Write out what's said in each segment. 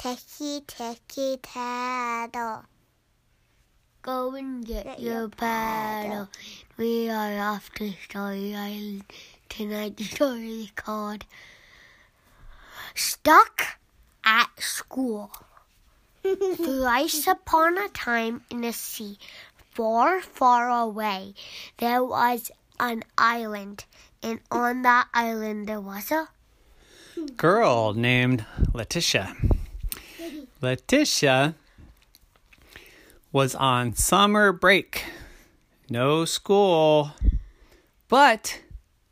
Ticky, ticky, tattle. Go and get your paddle. We are off to Story Island. Tonight's story is called Stuck at School. Thrice upon a time in a sea, far, far away, there was an island, and on that island there was a girl named Letitia. Letitia was on summer break. No school. But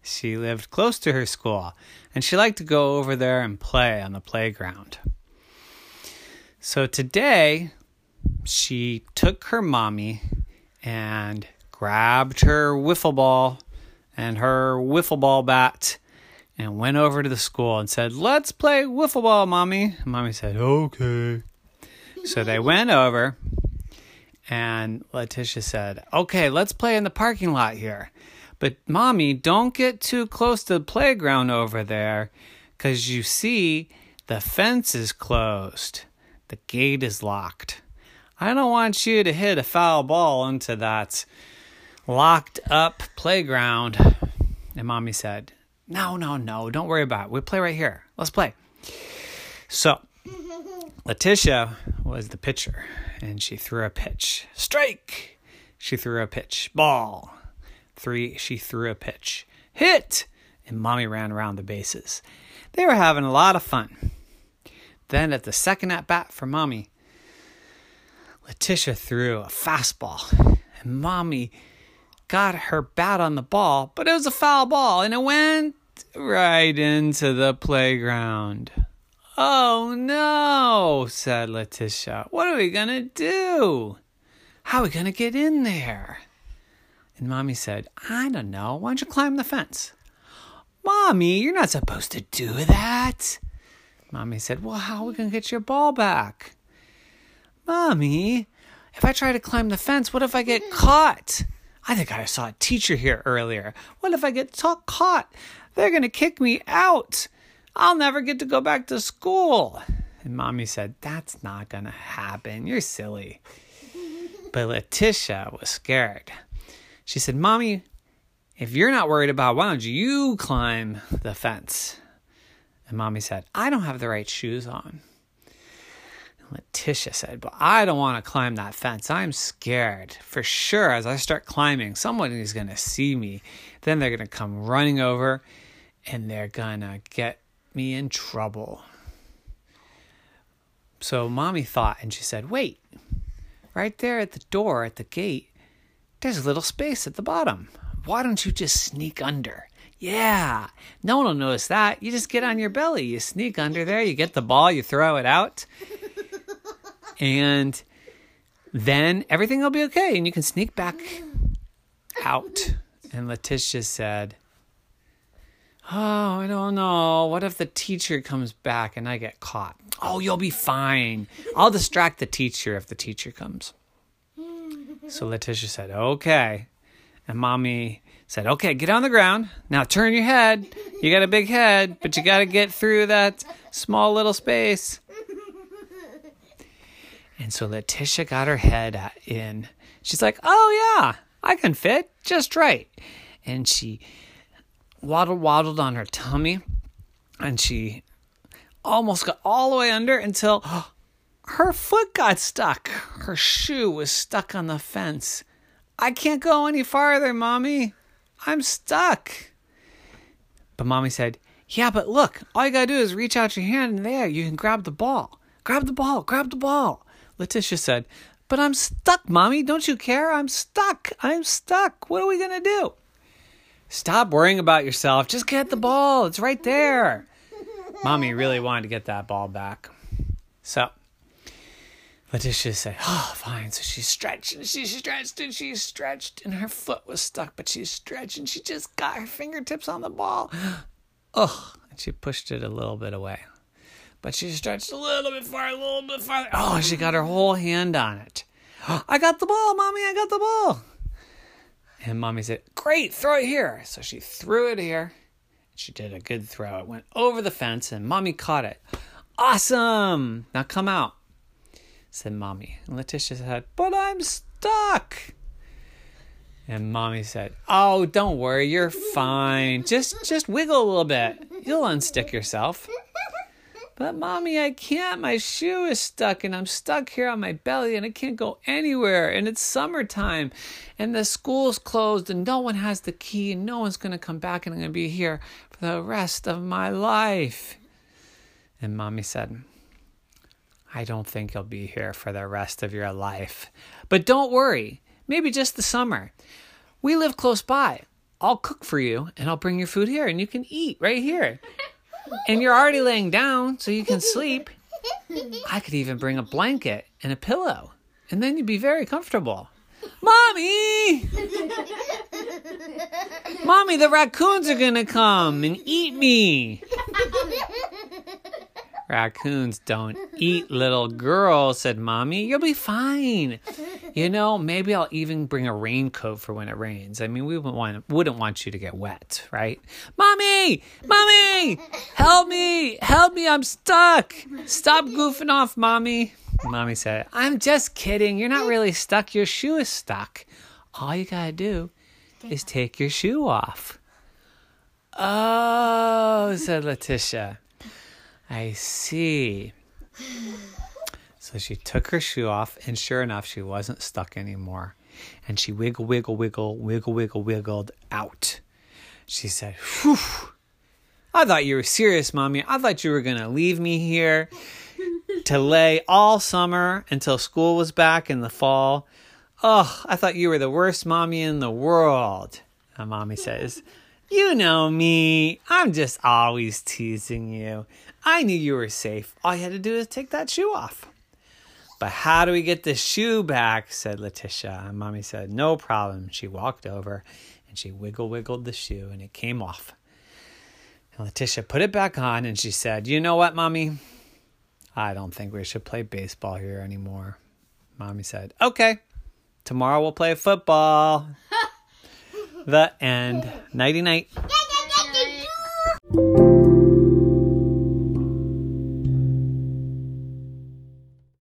she lived close to her school and she liked to go over there and play on the playground. So today she took her mommy and grabbed her wiffle ball and her wiffle ball bat and went over to the school and said, Let's play wiffle ball, mommy. And mommy said, Okay. So they went over and Letitia said, Okay, let's play in the parking lot here. But mommy, don't get too close to the playground over there because you see the fence is closed, the gate is locked. I don't want you to hit a foul ball into that locked up playground. And mommy said, No, no, no, don't worry about it. We play right here. Let's play. So Letitia was the pitcher and she threw a pitch. Strike! She threw a pitch. Ball. Three, she threw a pitch. Hit! And mommy ran around the bases. They were having a lot of fun. Then at the second at bat for mommy, Letitia threw a fastball. And mommy got her bat on the ball, but it was a foul ball and it went right into the playground. Oh no, said Letitia. What are we going to do? How are we going to get in there? And Mommy said, I don't know. Why don't you climb the fence? Mommy, you're not supposed to do that. Mommy said, Well, how are we going to get your ball back? Mommy, if I try to climb the fence, what if I get caught? I think I saw a teacher here earlier. What if I get t- caught? They're going to kick me out. I'll never get to go back to school. And mommy said, That's not going to happen. You're silly. But Letitia was scared. She said, Mommy, if you're not worried about, why don't you climb the fence? And mommy said, I don't have the right shoes on. Letitia said, But I don't want to climb that fence. I'm scared. For sure, as I start climbing, someone is going to see me. Then they're going to come running over and they're going to get me in trouble. So mommy thought and she said, Wait, right there at the door, at the gate, there's a little space at the bottom. Why don't you just sneak under? Yeah, no one will notice that. You just get on your belly, you sneak under there, you get the ball, you throw it out, and then everything will be okay, and you can sneak back out. And Letitia said, Oh, I don't know. What if the teacher comes back and I get caught? Oh, you'll be fine. I'll distract the teacher if the teacher comes. So Letitia said, Okay. And mommy said, Okay, get on the ground. Now turn your head. You got a big head, but you got to get through that small little space. And so Letitia got her head in. She's like, Oh, yeah, I can fit just right. And she waddled, waddled on her tummy, and she almost got all the way under until her foot got stuck. Her shoe was stuck on the fence. I can't go any farther, Mommy. I'm stuck. But Mommy said, Yeah, but look, all you gotta do is reach out your hand and there you can grab the ball. Grab the ball, grab the ball. Letitia said, But I'm stuck, Mommy. Don't you care? I'm stuck. I'm stuck. What are we gonna do? Stop worrying about yourself. Just get the ball. It's right there. Mommy really wanted to get that ball back. So Letitia said, Oh, fine. So she stretched and she stretched and she stretched and her foot was stuck, but she stretched and she just got her fingertips on the ball. Oh, and she pushed it a little bit away. But she stretched a little bit farther, a little bit farther. Oh, she got her whole hand on it. I got the ball, Mommy. I got the ball. And Mommy said, Great, throw it here. So she threw it here. She did a good throw. It went over the fence and Mommy caught it. Awesome! Now come out, said Mommy. And Letitia said, But I'm stuck. And Mommy said, Oh, don't worry, you're fine. Just just wiggle a little bit. You'll unstick yourself. But mommy, I can't. My shoe is stuck and I'm stuck here on my belly and I can't go anywhere. And it's summertime and the school's closed and no one has the key and no one's going to come back and I'm going to be here for the rest of my life. And mommy said, I don't think you'll be here for the rest of your life. But don't worry, maybe just the summer. We live close by. I'll cook for you and I'll bring your food here and you can eat right here and you're already laying down so you can sleep. I could even bring a blanket and a pillow, and then you'd be very comfortable. Mommy! Mommy, the raccoons are gonna come and eat me. Raccoons don't eat little girls, said Mommy. You'll be fine. You know, maybe I'll even bring a raincoat for when it rains. I mean, we wouldn't want, wouldn't want you to get wet, right? Mommy! Mommy! Help me! Help me! I'm stuck! Stop goofing off, Mommy. Mommy said, I'm just kidding. You're not really stuck. Your shoe is stuck. All you gotta do is take your shoe off. Oh, said Letitia. I see. So she took her shoe off, and sure enough, she wasn't stuck anymore. And she wiggle, wiggle, wiggle, wiggle, wiggle, wiggled out. She said, Whew, I thought you were serious, Mommy. I thought you were going to leave me here to lay all summer until school was back in the fall. Oh, I thought you were the worst mommy in the world. And Mommy says, You know me. I'm just always teasing you. I knew you were safe. All you had to do is take that shoe off. But how do we get the shoe back? said Letitia. And Mommy said, No problem. She walked over and she wiggle wiggled the shoe and it came off. And Letitia put it back on and she said, You know what, Mommy? I don't think we should play baseball here anymore. Mommy said, Okay, tomorrow we'll play football. the end. Nighty night.